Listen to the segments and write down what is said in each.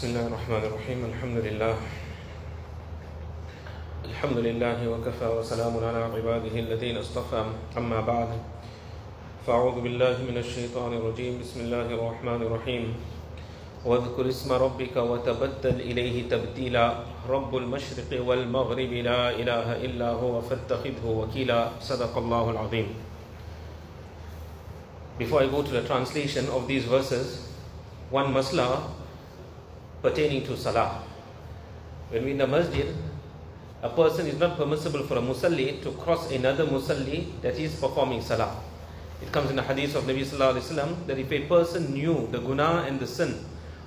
بسم الله الرحمن الرحيم. الحمد لله. الحمد لله وكفى وسلام على عباده الذين اصطفى. أما بعد فأعوذ بالله من الشيطان الرجيم. بسم الله الرحمن الرحيم. واذكر اسم ربك وتبتل إليه تبتيلا رب المشرق والمغرب لا إله إلا هو فاتخذه وكيلا. صدق الله العظيم. Before I go to the translation of these verses, one masla pertaining to salah. When we in the masjid, a person is not permissible for a musalli to cross another musalli that is performing salah. It comes in the hadith of Nabi Sallallahu Alaihi Wasallam that if a person knew the guna and the sin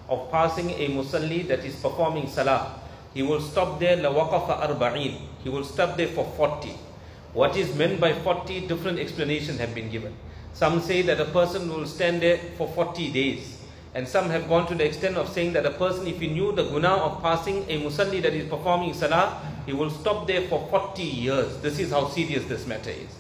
of passing a musalli that is performing salah, he will stop there la waqafa arba'in. He will stop there for 40. What is meant by 40? Different explanations have been given. Some say that a person will stand there for 40 days. And some have gone to the extent of saying that a person, if he knew the guna of passing a musalli that is performing salah, he will stop there for 40 years. This is how serious this matter is.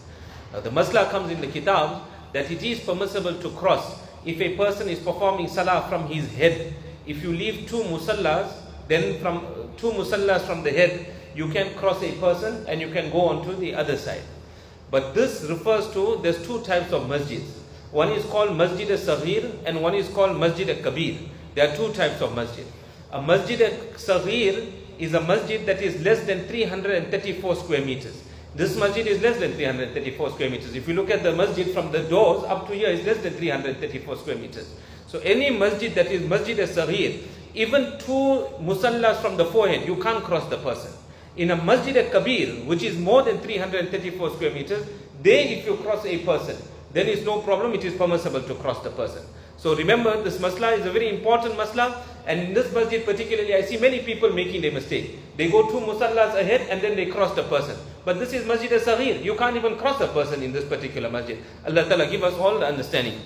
Now the masla comes in the kitab that it is permissible to cross if a person is performing salah from his head. If you leave two musallas, then from two musallas from the head, you can cross a person and you can go on to the other side. But this refers to, there's two types of masjids. One is called Masjid al-Saghir and one is called Masjid al-Kabir. There are two types of masjid. A Masjid al-Saghir is a masjid that is less than 334 square meters. This masjid is less than 334 square meters. If you look at the masjid from the doors up to here is less than 334 square meters. So any masjid that is Masjid al-Saghir, even two musallas from the forehead, you can't cross the person. In a Masjid al-Kabir, which is more than 334 square meters, there if you cross a person, then it's no problem, it is permissible to cross the person. So remember, this masla is a very important masla, and in this masjid particularly, I see many people making the mistake. They go two musallas ahead and then they cross the person. But this is Masjid al-Saghir. You can't even cross a person in this particular masjid. Allah Ta'ala give us all the understanding.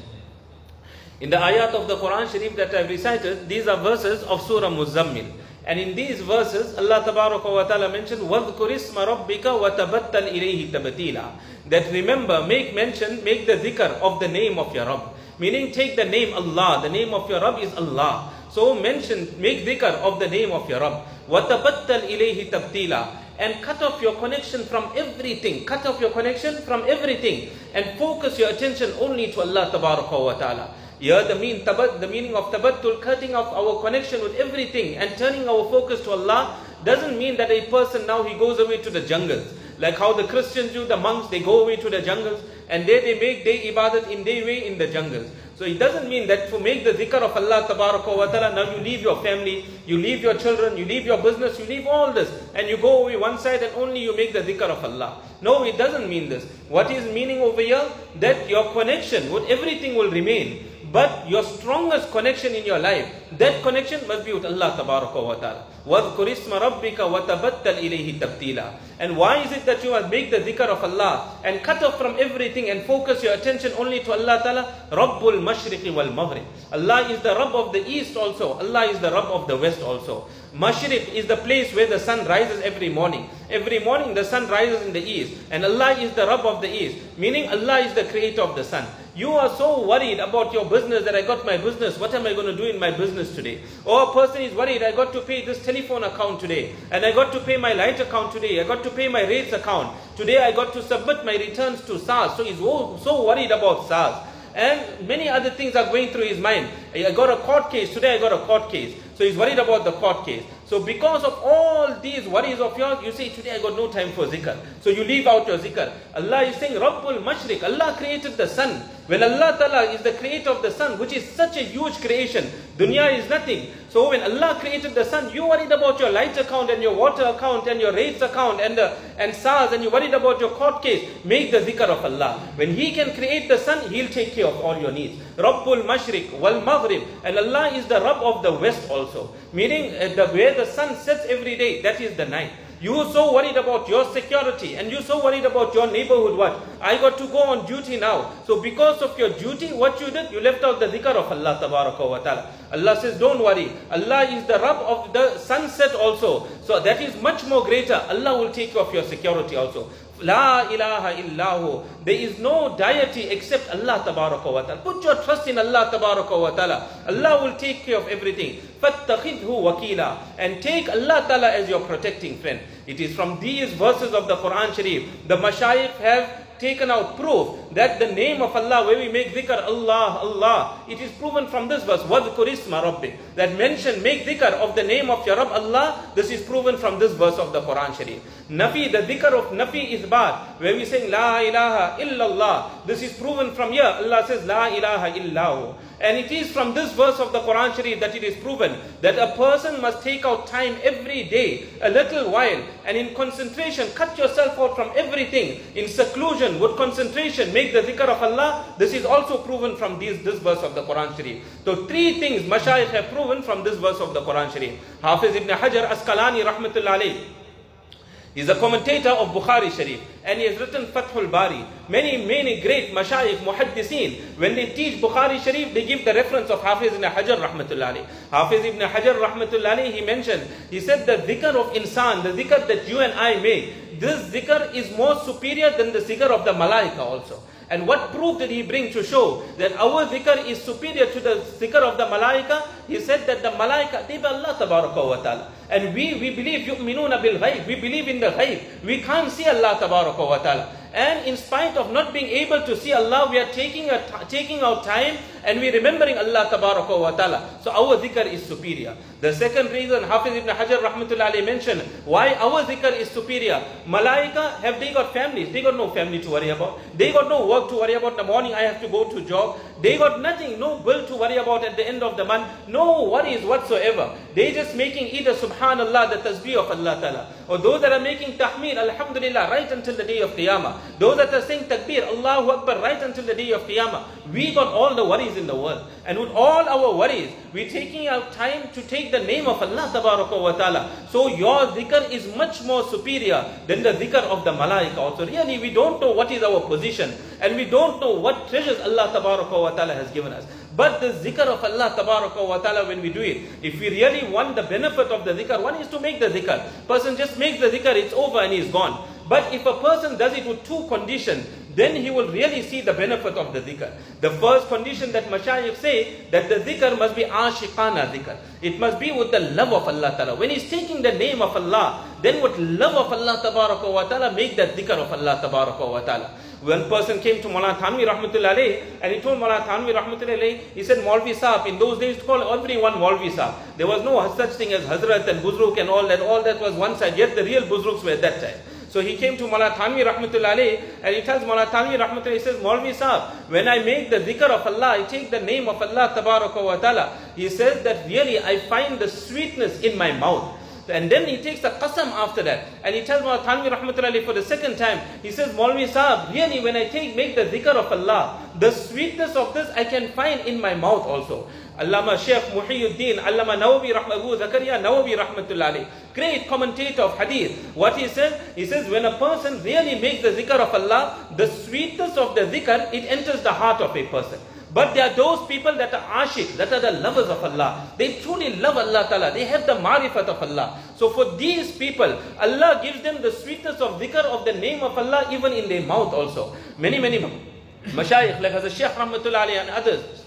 In the ayat of the Quran Sharif that I have recited, these are verses of Surah Muzammil. And in these verses, Allah wa Ta'ala mentioned, وَذْكُرِ اسْمَ رَبِّكَ وَتَبَتَّلْ إِلَيْهِ تَبَتِيلًا That remember, make mention, make the dhikr of the name of your Rabb. Meaning take the name Allah, the name of your Rabb is Allah. So mention, make dhikr of the name of your Rabb. وَتَبَتَّلْ إِلَيْهِ تَبْتِيلًا And cut off your connection from everything. Cut off your connection from everything. And focus your attention only to Allah wa Ta'ala. Here the, mean, the meaning of tabattul, cutting off our connection with everything and turning our focus to Allah doesn't mean that a person now he goes away to the jungles. Like how the Christians do, the monks, they go away to the jungles and there they make their ibadat in their way in the jungles. So it doesn't mean that to make the dhikr of Allah tabaraka wa ta'ala, now you leave your family, you leave your children, you leave your business, you leave all this and you go away one side and only you make the dhikr of Allah. No, it doesn't mean this. What is meaning over here? That your connection with everything will remain But your strongest connection in your life, that connection must be with Allah wa ta'ala. وَاذْكُرِ اسْمَ رَبِّكَ وَتَبَتَّلْ إِلَيْهِ تَبْتِيلًا And why is it that you must make the dhikr of Allah and cut off from everything and focus your attention only to Allah Ta'ala? رَبُّ الْمَشْرِقِ وَالْمَغْرِبِ Allah is the Rabb of the East also. Allah is the Rabb of the West also. Mashriq is the place where the sun rises every morning. Every morning the sun rises in the east. And Allah is the Rabb of the east. Meaning Allah is the creator of the sun. You are so worried about your business that I got my business. What am I going to do in my business today? Or a person is worried, I got to pay this telephone account today. And I got to pay my light account today. I got to pay my rates account. Today I got to submit my returns to SARS. So he's so worried about SARS. And many other things are going through his mind. I got a court case. Today I got a court case. So he's worried about the court case. So because of all these worries of yours, you say, today I got no time for zikr. So you leave out your zikr. Allah is saying, Rabbul Mashriq. Allah created the sun. When Allah Ta'ala is the creator of the sun, which is such a huge creation, dunya is nothing. So when Allah created the sun, you worried about your light account and your water account and your rates account and, uh, and SARS and you worried about your court case. Make the zikr of Allah. When He can create the sun, He'll take care of all your needs. Rabbul Mashriq wal Maghrib. And Allah is the Rabb of the West also. Meaning uh, the where the sun sets every day, that is the night. You are so worried about your security and you are so worried about your neighborhood. What? I got to go on duty now. So because of your duty, what you did? You left out the dhikr of Allah ta'ala. Allah says, don't worry. Allah is the Rabb of the sunset also. So that is much more greater. Allah will take you of your security also. La ilaha illahu. There is no deity except Allah tabaraka wa ta'ala. Put your trust in Allah tabaraka wa ta'ala. Allah will take care of everything. فَاتَّخِذْهُ wakila And take Allah ta'ala as your protecting friend. It is from these verses of the Quran Sharif. The mashayikh have taken out proof that the name of Allah, where we make dhikr, Allah, Allah, it is proven from this verse, وَذْكُرِ اسْمَ رَبِّكَ That mention, make dhikr of the name of your Rabb, Allah, this is proven from this verse of the Quran Sharif. Nafi, the dhikr of Nafi is bad, where we sing La ilaha illallah, this is proven from here. Allah says La ilaha illahu. And it is from this verse of the Quran Sharif that it is proven that a person must take out time every day, a little while, and in concentration, cut yourself out from everything. In seclusion, with concentration, make the dhikr of Allah. This is also proven from this, this verse of the Quran Sharif. So three things Mashayikh have proven from this verse of the Quran Sharif. Hafiz ibn Hajar Asqalani rahmatullah alayhi. He's a commentator of Bukhari Sharif and he has written Fathul Bari. Many, many great mashayikh, muhaddiseen, when they teach Bukhari Sharif, they give the reference of Hafiz ibn Hajar rahmatullahi. Hafiz ibn Hajar rahmatullahi, he mentioned, he said the dhikr of insan, the dhikr that you and I make, this dhikr is more superior than the dhikr of the malaika also. And what proof did he bring to show that our dhikr is superior to the dhikr of the malaika? He said that the malaika, they be Allah wa ta'ala. And we, we believe yu'minuna bil ghaib. We believe in the ghaib. We can't see Allah wa ta'ala. And in spite of not being able to see Allah, we are taking, a, taking our time and we're remembering Allah wa ta'ala. So our zikr is superior. The second reason Hafiz ibn Hajar rahmatullahi mentioned why our zikr is superior. Malaika, have they got families? They got no family to worry about. They got no work to worry about. In the morning I have to go to job. They got nothing, no bill to worry about at the end of the month. No worries whatsoever. They just making either subhanallah, the tasbih of Allah ta'ala. Or those that are making tahmid, alhamdulillah, right until the day of Qiyamah. Those that are saying takbir, Allahu Akbar, right until the day of Qiyamah. We got all the worries in the world. And with all our worries, we're taking our time to take the name of Allah wa ta'ala. So your dhikr is much more superior than the dhikr of the malaika also. Really, we don't know what is our position. And we don't know what treasures Allah wa ta'ala has given us. But the zikr of Allah wa ta'ala when we do it, if we really want the benefit of the zikr, one is to make the zikr. Person just makes the zikr, it's over and he's gone. But if a person does it with two conditions, then he will really see the benefit of the dhikr. The first condition that Mashayikh say, that the dhikr must be ashiqana dhikr. It must be with the love of Allah Ta'ala. When he's taking the name of Allah, then with love of Allah Ta'ala, make that dhikr of Allah Ta'ala. One person came to Mullah Thanvi Rahmatullah and he told Mullah Thanvi Rahmatullah he said Maulvi Saab, in those days call everyone Maulvi Saab. There was no such thing as Hazrat and Buzruk and all that, all that was one side, yet the real Buzruks were that time. So he came to Mullah Thanvi Rahmatullah and he tells Mullah Thanvi Rahmatullah, he says, Maulvi Saab, when I make the dhikr of Allah, I take the name of Allah Tabaraka wa Ta'ala. He says that really I find the sweetness in my mouth. And then he takes a qasam after that. And he tells Mullah Thanvi Rahmatullah for the second time. He says, Maulvi Saab, really when I take, make the dhikr of Allah, the sweetness of this I can find in my mouth also. Allama Sheikh Muhyiddin, Allama Nawawi Abu Zakaria Nawawi Rahmatullah great commentator of hadith. What he says? He says when a person really makes the zikr of Allah, the sweetness of the zikr, it enters the heart of a person. But there are those people that are ashik, that are the lovers of Allah. They truly love Allah Ta'ala. They have the marifat of Allah. So for these people, Allah gives them the sweetness of zikr of the name of Allah even in their mouth also. Many, many mashayikh like Hazrat Shaykh Rahmatullah and others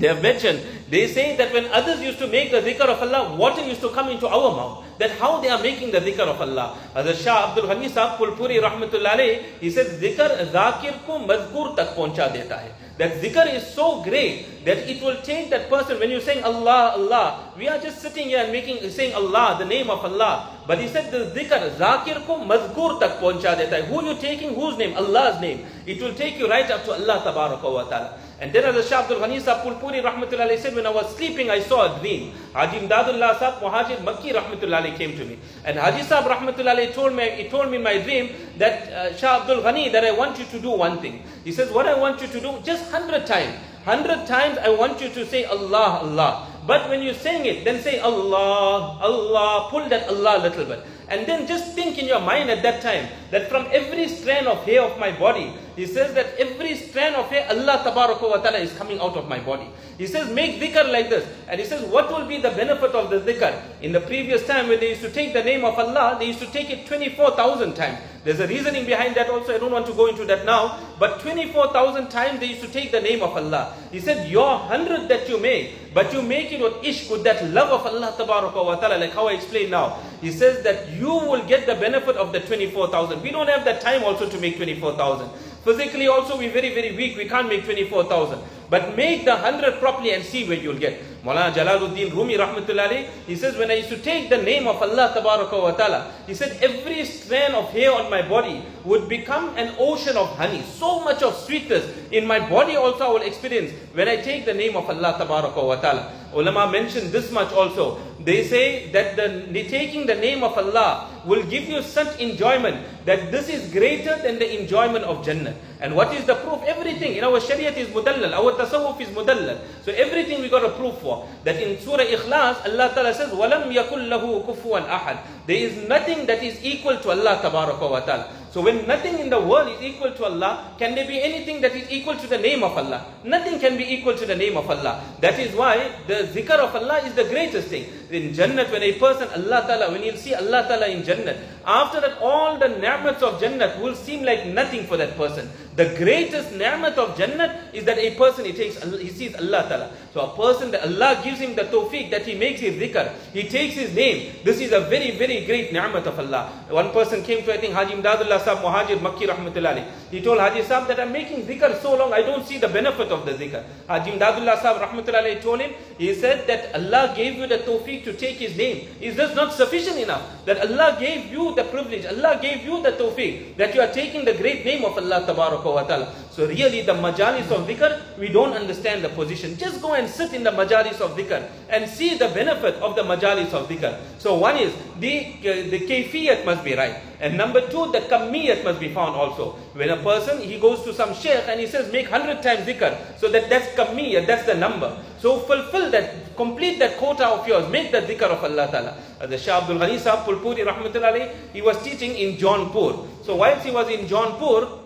They have mentioned, they say that when others used to make the dhikr of Allah, water used to come into our mouth. That how they are making the dhikr of Allah. As Shah Abdul Ghani Sahib Pulpuri Rahmatullah he says, dhikr zakir ko mazkur tak pahuncha deta hai. That dhikr is so great that it will take that person, when you're saying Allah, Allah, we are just sitting here and making, saying Allah, the name of Allah. But he said the dhikr, zakir ko mazkur tak pahuncha deta hai. Who you taking? Whose name? Allah's name. It will take you right up to Allah Tabaraka wa Ta'ala. And then as Shah Abdul Ghani Sahib Pulpuri Rahmatullah said, when I was sleeping, I saw a dream. Haji Imdadullah Sahib Muhajir Makki Rahmatullah came to me. And Haji Sahib Rahmatullah told me, he told me in my dream that uh, Shah Abdul Ghani, that I want you to do one thing. He says, what I want you to do, just hundred times. Hundred times I want you to say Allah, Allah. But when you're saying it, then say Allah, Allah, pull that Allah a little bit. And then just think in your mind at that time that from every strand of hair of my body, He says that every strand of hair, Allah wa ta'ala is coming out of my body. He says, make dhikr like this. And he says, what will be the benefit of the dhikr? In the previous time when they used to take the name of Allah, they used to take it 24,000 times. There's a reasoning behind that also. I don't want to go into that now. But 24,000 times they used to take the name of Allah. He said, your hundred that you make, but you make it with ishq, with that love of Allah wa ta'ala, like how I explained now. He says that you will get the benefit of the 24,000. We don't have that time also to make 24,000. Physically also we're very, very weak. We can't make 24,000. But make the 100 properly and see where you'll get. Mulana Jalaluddin Rumi rahmatullahi, he says, when I used to take the name of Allah wa ta'ala, he said, every strand of hair on my body would become an ocean of honey. So much of sweetness in my body also I will experience when I take the name of Allah wa ta'ala. Ulama mentioned this much also. They say that the, the taking the name of Allah will give you such enjoyment that this is greater than the enjoyment of Jannah. And what is the proof? Everything in our Shariat is mudallal, our tasawwuf is mudallal. So everything we got a proof for. That in Surah Ikhlas, Allah Ta'ala says, وَلَمْ يَكُلْ لَهُ كُفُوًا أَحَدٍ There is nothing that is equal to Allah Tabaraka wa Ta'ala. So when nothing in the world is equal to Allah, can there be anything that is equal to the name of Allah? Nothing can be equal to the name of Allah. That is why the zikr of Allah is the greatest thing. In Jannat, when a person, Allah Ta'ala, when you see Allah Ta'ala in Jannat, after that all the ni'mats of Jannat will seem like nothing for that person. The greatest ni'mat of Jannat is that a person, he takes, he sees Allah Ta'ala. So a person that Allah gives him the tawfiq that he makes his zikr, he takes his name. This is a very, very great ni'mat of Allah. One person came to, I think, Haji Imdadullah Sahib Muhajir Makki Rahmatullahi. He told Haji Sahib that I'm making zikr so long, I don't see the benefit of the zikr. Haji Imdadullah Sahib Rahmatullahi told him, he said that Allah gave you the tawfiq to take his name. Is this not sufficient enough? That Allah gave you the privilege, Allah gave you the tawfiq, that you are taking the great name of Allah wa ta'ala. So really the majalis of dhikr, we don't understand the position. Just go and sit in the majalis of dhikr and see the benefit of the majalis of dhikr. So one is, the, the kayfiyat must be right. And number two, the kammiyat must be found also. When a person, he goes to some sheikh and he says, make 100 times dhikr. So that that's kammiyat, that's the number. So fulfill that, complete that quota of yours, make the dhikr of Allah Ta'ala. Uh, the Shah Abdul Ghani Sahib Pulpuri Rahmatullahi, he was teaching in Jaunpur. So whilst he was in Jaunpur,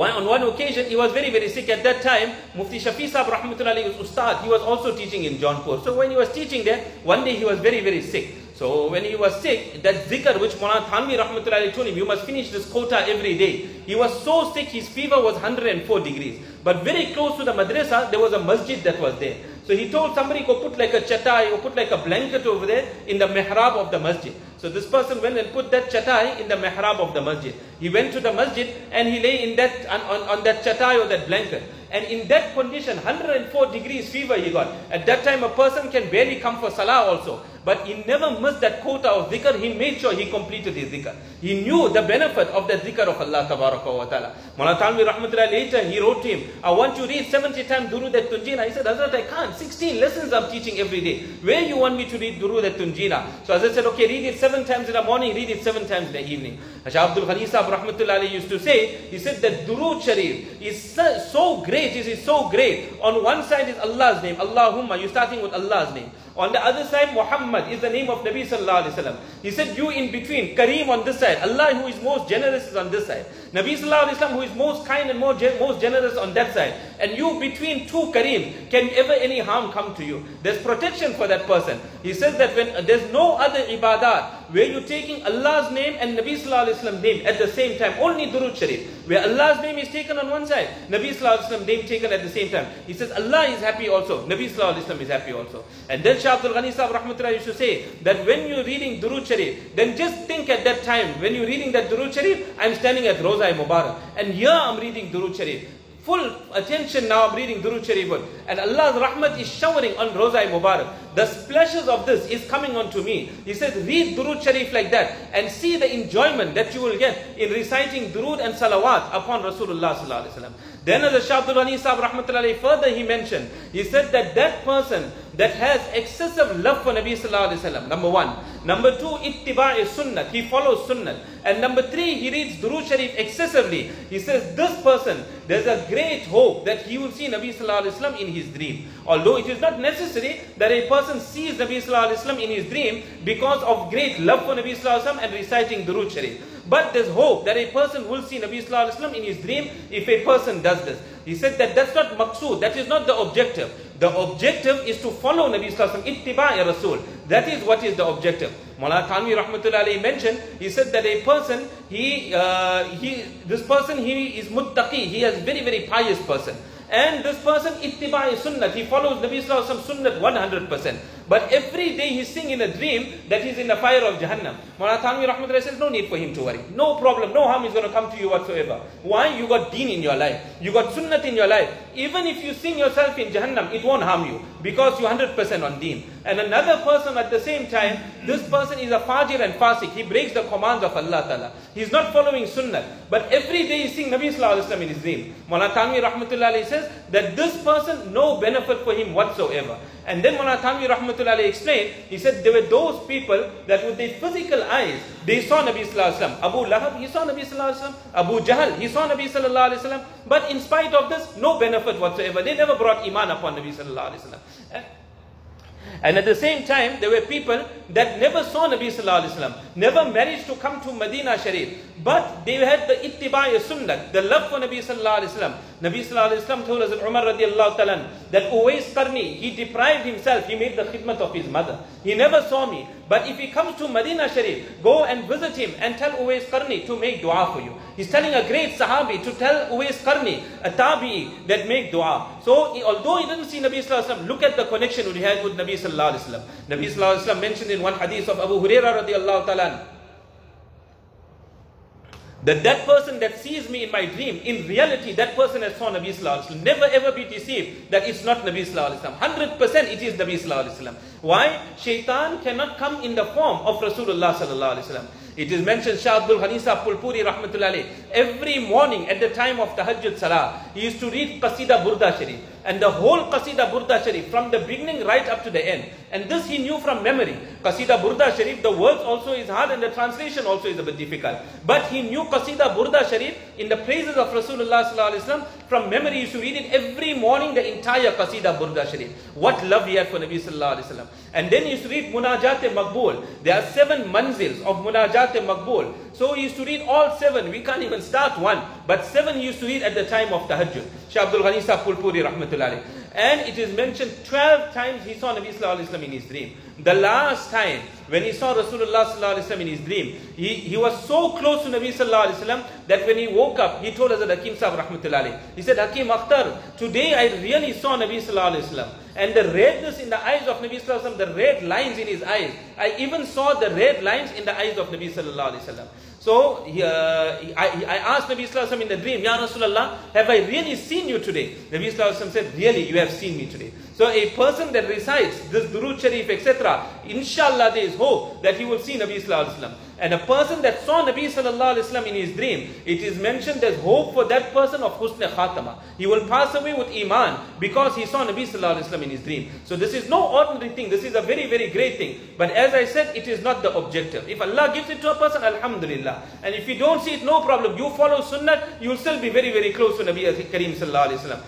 on one occasion, he was very, very sick. At that time, Mufti Shafi Sahib Rahmatullahi was Ustad. He was also teaching in Jaunpur. So when he was teaching there, one day he was very, very sick. So when he was sick, that zikr which Mulana Thanvi Rahmatullahi told him, you must finish this quota every day. He was so sick, his fever was 104 degrees. But very close to the madrasa, there was a masjid that was there. So he told somebody, go put like a chatai or put like a blanket over there in the mihrab of the masjid. So this person went and put that chatai in the mihrab of the masjid. He went to the masjid and he lay in that on, on, on that chatai or that blanket. And in that condition, 104 degrees fever he got. At that time, a person can barely come for salah also. But he never missed that quota of dhikr. He made sure he completed his dhikr. He knew the benefit of the dhikr of Allah wa ta'ala. Mulana Thanvi Rahmatullah later, he wrote to him, I want you to read 70 times Durud at Tunjina. He said, Hazrat, I can't. 16 lessons I'm teaching every day. Where you want me to read Durud at Tunjina? So Hazrat said, okay, read it seven times in the morning, read it seven times in the evening. Shah Abdul Ghani Sahib Rahmatullah used to say, he said that Durud Sharif is so great, it is so great. On one side is Allah's name, Allahumma, you're starting with Allah's name. On the other side, Muhammad is the name of Nabi Sallallahu Alaihi Wasallam. He said, you in between, Kareem on this side, Allah who is most generous is on this side. Nabi Sallallahu Alaihi Wasallam who is most kind and more most generous on that side. And you between two Kareem, can ever any harm come to you? There's protection for that person. He says that when there's no other ibadat where you're taking Allah's name and Nabi Sallallahu name at the same time, only Durud Sharif. Where Allah's name is taken on one side, Nabi Sallallahu name taken at the same time. He says Allah is happy also, Nabi Sallallahu is happy also. And then Shah Abdul Ghani Sahib Rahmatullah used to say that when you're reading Durud Sharif, then just think at that time, when you're reading that Durud Sharif, I'm standing at Roza Mubarak. And here I'm reading Durud Sharif full attention now I'm reading Durud Sharif and Allah's rahmat is showering on Roza Mubarak. The splashes of this is coming onto me. He says, read Durud Sharif like that and see the enjoyment that you will get in reciting Durud and Salawat upon Rasulullah Sallallahu Alaihi Wasallam. Then as Shah Abdul Ghani Sahib further he mentioned, he said that that person that has excessive love for Nabi Sallallahu Alaihi Wasallam, number one. Number two, ittiba is sunnah, he follows sunnah. And number three, he reads Durud Sharif excessively. He says this person, there's a great hope that he will see Nabi Sallallahu Alaihi Wasallam in his dream. Although it is not necessary that a person sees Nabi Sallallahu Alaihi Wasallam in his dream because of great love for Nabi Sallallahu Alaihi Wasallam and reciting Durud Sharif. But there's hope that a person will see Nabi Sallallahu Alaihi Wasallam in his dream if a person does this. He said that that's not maqsood, that is not the objective. The objective is to follow Nabi Sallallahu Wasallam, Rasul. That is what is the objective. Mullah Thanvi Rahmatullah mentioned, he said that a person, he, uh, he, this person, he is muttaqi, he is very, very pious person. And this person, ittiba' sunnat, he follows Nabi Sallallahu sunnat 100%. But every day he's seeing in a dream that he's in the fire of Jahannam. Mullah Thanvi Rahmatullah says, no need for him to worry. No problem, no harm is going to come to you whatsoever. Why? You got deen in your life. You got sunnat in your life. Even if you sing yourself in Jahannam, it won't harm you because you're 100% on deen. And another person at the same time, this person is a fajir and fasik. He breaks the commands of Allah Ta'ala. He's not following sunnah. But every day he's seeing Nabi Sallallahu Alaihi Wasallam in his dream. Mullah Thanvi Rahmatullah says that this person, no benefit for him whatsoever. And then Mullah Thanvi Rahmatullah explained, he said there were those people that with their physical eyes, they saw Nabi Sallallahu Alaihi Wasallam. Abu Lahab, he saw Nabi Sallallahu Alaihi Wasallam. Abu Jahl, he saw Nabi Sallallahu Alaihi Wasallam. But in spite of this, no benefit whatsoever. They never brought iman upon Nabi Sallallahu Alaihi Wasallam. And at the same time, there were people that never saw Nabi Sallallahu Alaihi Wasallam, never managed to come to Medina Sharif, but they had the ittiba' sunnah, the love for Nabi Sallallahu Alaihi Wasallam. Nabi Sallallahu told us in Umar radiallahu ta'ala that oh, Uwais Qarni, he deprived himself, he made the khidmat of his mother. He never saw me. But if he comes to Medina Sharif, go and visit him and tell Uwais Qarni to make dua for you. He's telling a great Sahabi to tell Uwais Qarni, a Tabi'i, that make dua. So, although he didn't see Nabi Sallallahu Alaihi Wasallam, look at the connection he had with Nabi Sallallahu Alaihi Wasallam. Nabi Sallallahu Alaihi Wasallam mentioned in one hadith of Abu Hurairah radiallahu ta'ala, that that person that sees me in my dream, in reality, that person has saw Nabi Sallallahu Alaihi Wasallam. Never ever be deceived that it's not Nabi Sallallahu Alaihi Wasallam. 100% it is Nabi Sallallahu Alaihi Wasallam. Why? Shaitan cannot come in the form of Rasulullah Sallallahu Alaihi Wasallam. It is mentioned Shah Abdul Pulpuri Rahmatullahi. Every morning at the time of Tahajjud Salah, he used to read Qasida Burda Sharif. And the whole Qasida Burda Sharif, from the beginning right up to the end. And this he knew from memory. Qasida Burda Sharif, the words also is hard and the translation also is a bit difficult. But he knew Qasida Burda Sharif in the praises of Rasulullah. From memory, you should read it every morning, the entire Qasida Burda Sharif. What love he had for Nabi Sallallahu Alaihi Wasallam. And then you should read Munajat Maqbul. There are seven manzils of Munajat Maqbul. So he used to read all seven. We can't even start one. But seven he used to read at the time of Tahajjud. Shah Abdul Ghani Pulpuri Rahmatullahi. And it is mentioned 12 times he saw Nabi Sallallahu Alaihi Wasallam in his dream. The last time when he saw Rasulullah in his dream, he, he was so close to Nabi Wasallam that when he woke up, he told us that Hakim Sahib Rahmatullahi. He said, Hakim Akhtar, today I really saw Nabi Wasallam. And the redness in the eyes of Nabi Wasallam, the red lines in his eyes. I even saw the red lines in the eyes of Nabi Wasallam. So uh, I, I, asked Nabi Wasallam in the dream, Ya Rasulullah, have I really seen you today? Nabi Wasallam said, really, you have seen me today. So a person that recites this Durud Sharif, etc., inshallah there is hope that he will see Nabi Sallallahu Alaihi Wasallam. And a person that saw Nabi Sallallahu Alaihi Wasallam in his dream, it is mentioned there's hope for that person of Husn Khatama. He will pass away with Iman because he saw Nabi Sallallahu Alaihi Wasallam in his dream. So this is no ordinary thing. This is a very, very great thing. But as I said, it is not the objective. If Allah gives it to a person, Alhamdulillah. And if you don't see it, no problem. You follow Sunnah, you will still be very, very close to Nabi Kareem Sallallahu Alaihi Wasallam.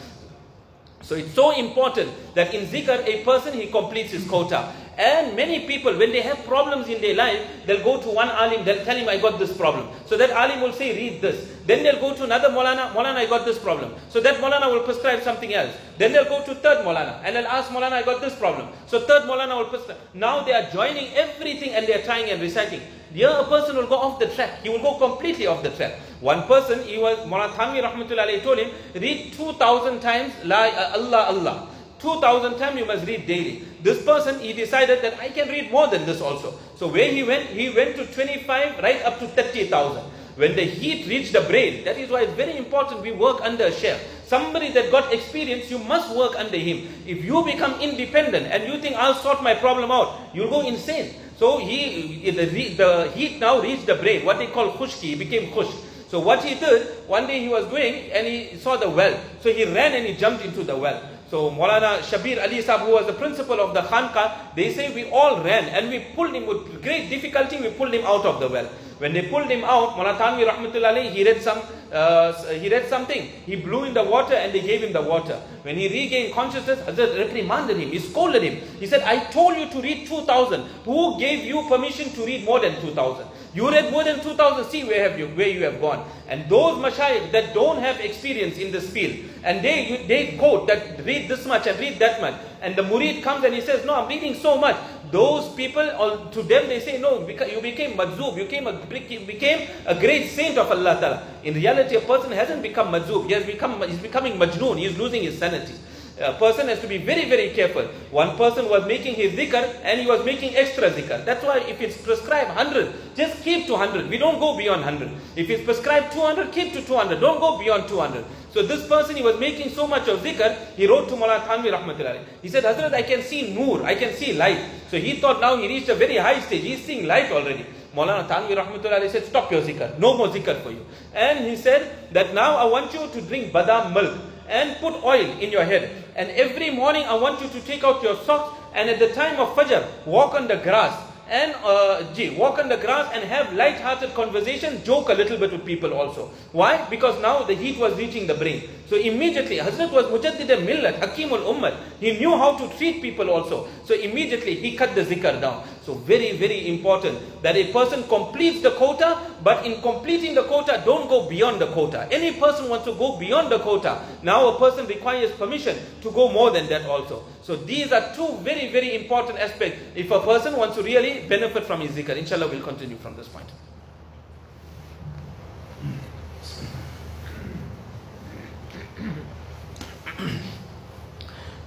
So it's so important that in zikr, a person he completes his quota. And many people, when they have problems in their life, they'll go to one alim, they'll tell him, I got this problem. So that alim will say, read this. Then they'll go to another Molana, Molana, I got this problem. So that Molana will prescribe something else. Then they'll go to third Molana, and they'll ask Molana, I got this problem. So third Molana will prescribe. Now they are joining everything and they are trying and reciting. Here a person will go off the track. He will go completely off the track. One person, he was, Mullah Thanvi Rahmatullah told him, read 2000 times, La uh, Allah Allah. 2000 times you must read daily. This person, he decided that I can read more than this also. So where he went, he went to 25, right up to 30,000. When the heat reached the brain, that is why it's very important we work under a sheikh. Somebody that got experience, you must work under him. If you become independent and you think I'll sort my problem out, you'll go insane. So he, the, the heat now reached the brain, what they call khushki, he became khush. So what he did, one day he was going and he saw the well. So he ran and he jumped into the well. So Maulana Shabir Ali Sahib, who was the principal of the Khanqa, they say we all ran and we pulled him with great difficulty, we pulled him out of the well. When they pulled him out, Mullah Thanvi Rahmatullah he read some, uh, he read something. He blew in the water and they gave him the water. When he regained consciousness, Hazrat reprimanded him. He scolded him. He said, I told you to read 2000. Who gave you permission to read more than 2000? You read more than 2000, see where have you where you have gone. And those mashayikh that don't have experience in this field, and they they quote that read this much and read that much, and the murid comes and he says, No, I'm reading so much. Those people, or to them they say, No, you became madzub, you became a, became a great saint of Allah Ta'ala. In reality, a person hasn't become madzub, he has become he's becoming majnoon, he's losing his sanity a person has to be very, very careful. One person was making his zikr and he was making extra zikr. That's why if it's prescribed 100, just keep to 100. We don't go beyond 100. If it's prescribed 200, keep to 200. Don't go beyond 200. So this person, he was making so much of zikr, he wrote to Mullah Thanvi Rahmatullah. He said, Hazrat, I can see nur, I can see light. So he thought now he reached a very high stage. He's seeing light already. Maulana Thanvi Rahmatullah said, stop your zikr. No more zikr for you. And he said that now I want you to drink badam milk and put oil in your head. And every morning I want you to take out your socks and at the time of Fajr, walk on the grass and uh, walk on the grass and have light-hearted conversation, joke a little bit with people also. Why? Because now the heat was reaching the brain. So immediately, Hazrat was Mujaddid al-millat, hakimul ummat. He knew how to treat people also. So immediately he cut the zikr down. So very, very important that a person completes the quota, but in completing the quota, don't go beyond the quota. Any person wants to go beyond the quota. Now a person requires permission to go more than that also. So these are two very, very important aspects. If a person wants to really benefit from his zikr, inshallah we'll continue from this point.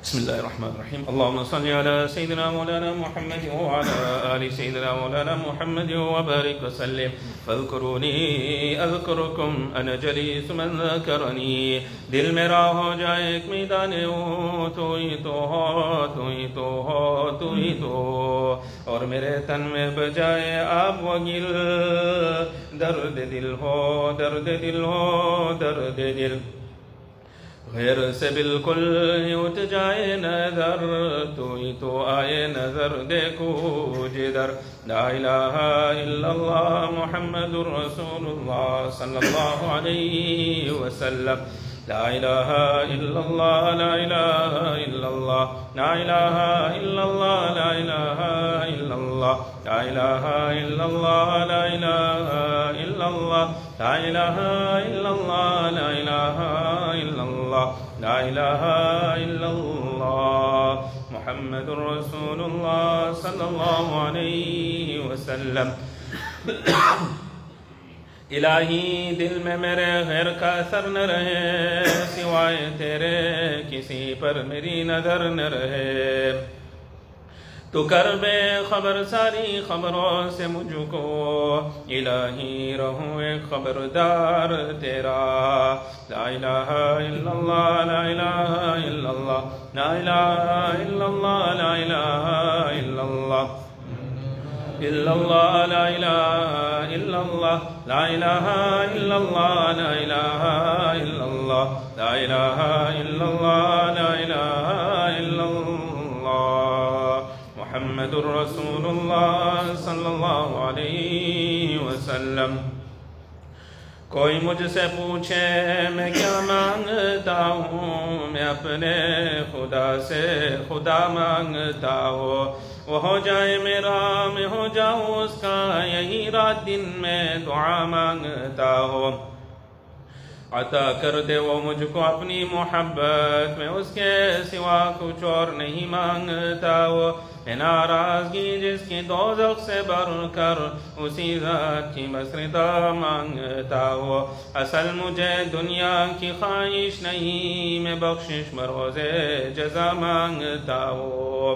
بسم الله الرحمن الرحيم اللهم صل على سيدنا مولانا محمد وعلى آل سيدنا مولانا محمد وبارك وسلم فاذكروني أذكركم أنا جليس من ذكرني दिल मेरा हो जाए एक मैदान ओ तू ही तो हो तू ही तो हो तू ही तो और मेरे तन में बजाए आप वगिल दर्द दिल हो दर्द दिल हो दर्द दिल غير سبيل كل يوت جاي نظر توي تو آي نظر دیکھو جدر لا إله إلا الله محمد رسول الله صلى الله عليه وسلم. لا إله إلا الله لا إله إلا الله. لا إله إلا الله لا إله إلا الله. لا إله إلا الله لا إله إلا الله. لا إله إلا الله لا إله الله. لا إله إلا الله. محمد رسول الله صلى الله عليه وسلم. الہی دل میں میرے غیر کا اثر نہ رہے، سوائے تیرے کسی پر میری نظر نہ رہے۔ تو کر بے خبر ساری خبروں سے مجھ کو۔ الہی رہوں ایک خبردار تیرا۔ لا الہ الا اللہ، لا الہ الا اللہ، لا الہ الا اللہ، لا الہ الا اللہ۔ الا اللہ، لا الہ الا اللہ، لا الہ الا اللہ، لا الہ الا اللہ، لا الہ الا اللہ، لا الہ محمد رسول اللہ صلی اللہ علیہ وسلم۔ کوئی مجھ سے پوچھے میں کیا مانگتا ہوں؟ میں اپنے خدا سے خدا مانگتا ہوں۔ وہ ہو جائے میرا، میں ہو جاؤں اس کا، یہی رات دن میں دعا مانگتا ہوں۔ عطا کر دے وہ مجھ کو اپنی محبت میں اس کے سوا کچھ اور نہیں مانگتا وہ۔ ہے ناراضگی جس کی دوزخ سے بر کر اسی ذات کی مسرتا مانگتا ہو اصل مجھے دنیا کی خواہش نہیں، میں بخشش مروز جزا مانگتا ہو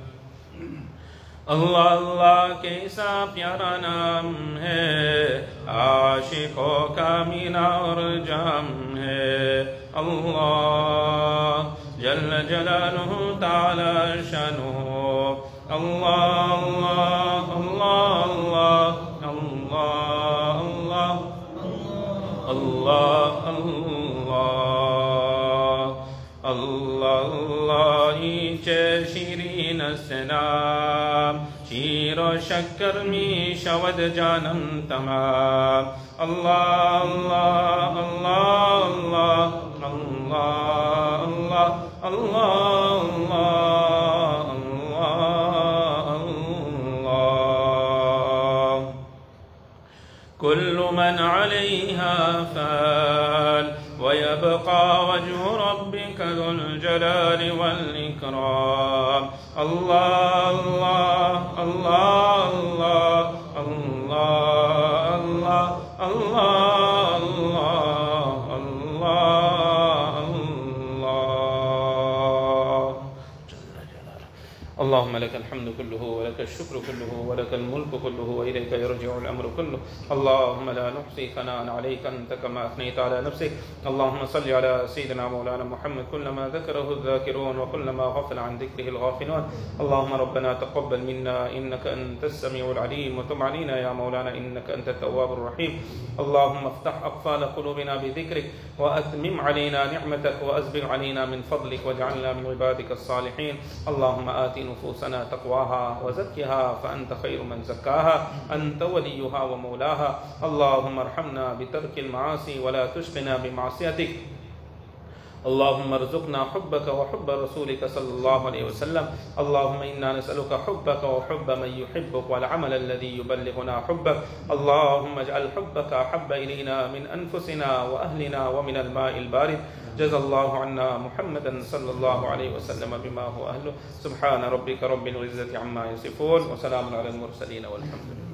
اللہ اللہ کیسا پیارا نام ہے عاشقوں کا مینا اور جام ہے اللہ جل جلالہ تعالی شنو اللہ اللہ اللہ اللہ اللہ اللہ اللہ اللہ اللہ چشیر السلام شير شكر مي شود جانم تمام الله الله الله الله الله الله الله الله الله كل من عليها فان ويبقى وجه ربك ذو الجلال والإكرام الله الله الله الله الله الله الله الله الله الله اللهم لك الحمد كله ولك الشكر كله ولك الملك كله وإليك يرجع الأمر كله اللهم لا نحصي ثناء عليك أنت كما أثنيت على نفسك اللهم صل على سيدنا مولانا محمد كلما ذكره الذاكرون وكلما غفل عن ذكره الغافلون. اللهم ربنا تقبل منا إنك أنت السميع العليم وتب علينا يا مولانا إنك أنت التواب الرحيم. اللهم افتح أقفال قلوبنا بذكرك وأتمم علينا نعمتك وأسبغ علينا من فضلك واجعلنا من عبادك الصالحين. اللهم آت نفوسنا تقواها وزكها فأنت خير من زكاها. أنت وليها ومولاها. اللهم ارحمنا بترك المعاصي ولا تشقنا بمعصيتك اللهم ارزقنا حبك وحب رسولك صلى الله عليه وسلم. اللهم إنا نسألك حبك وحب من يحبك والعمل الذي يبلغنا حبك. اللهم اجعل حبك أحب إلينا من أنفسنا وأهلنا ومن الماء البارد. جزا الله عنا محمدا صلى الله عليه وسلم بما هو أهله. سبحان ربك رب العزة عما يصفون وسلام على المرسلين والحمد لله.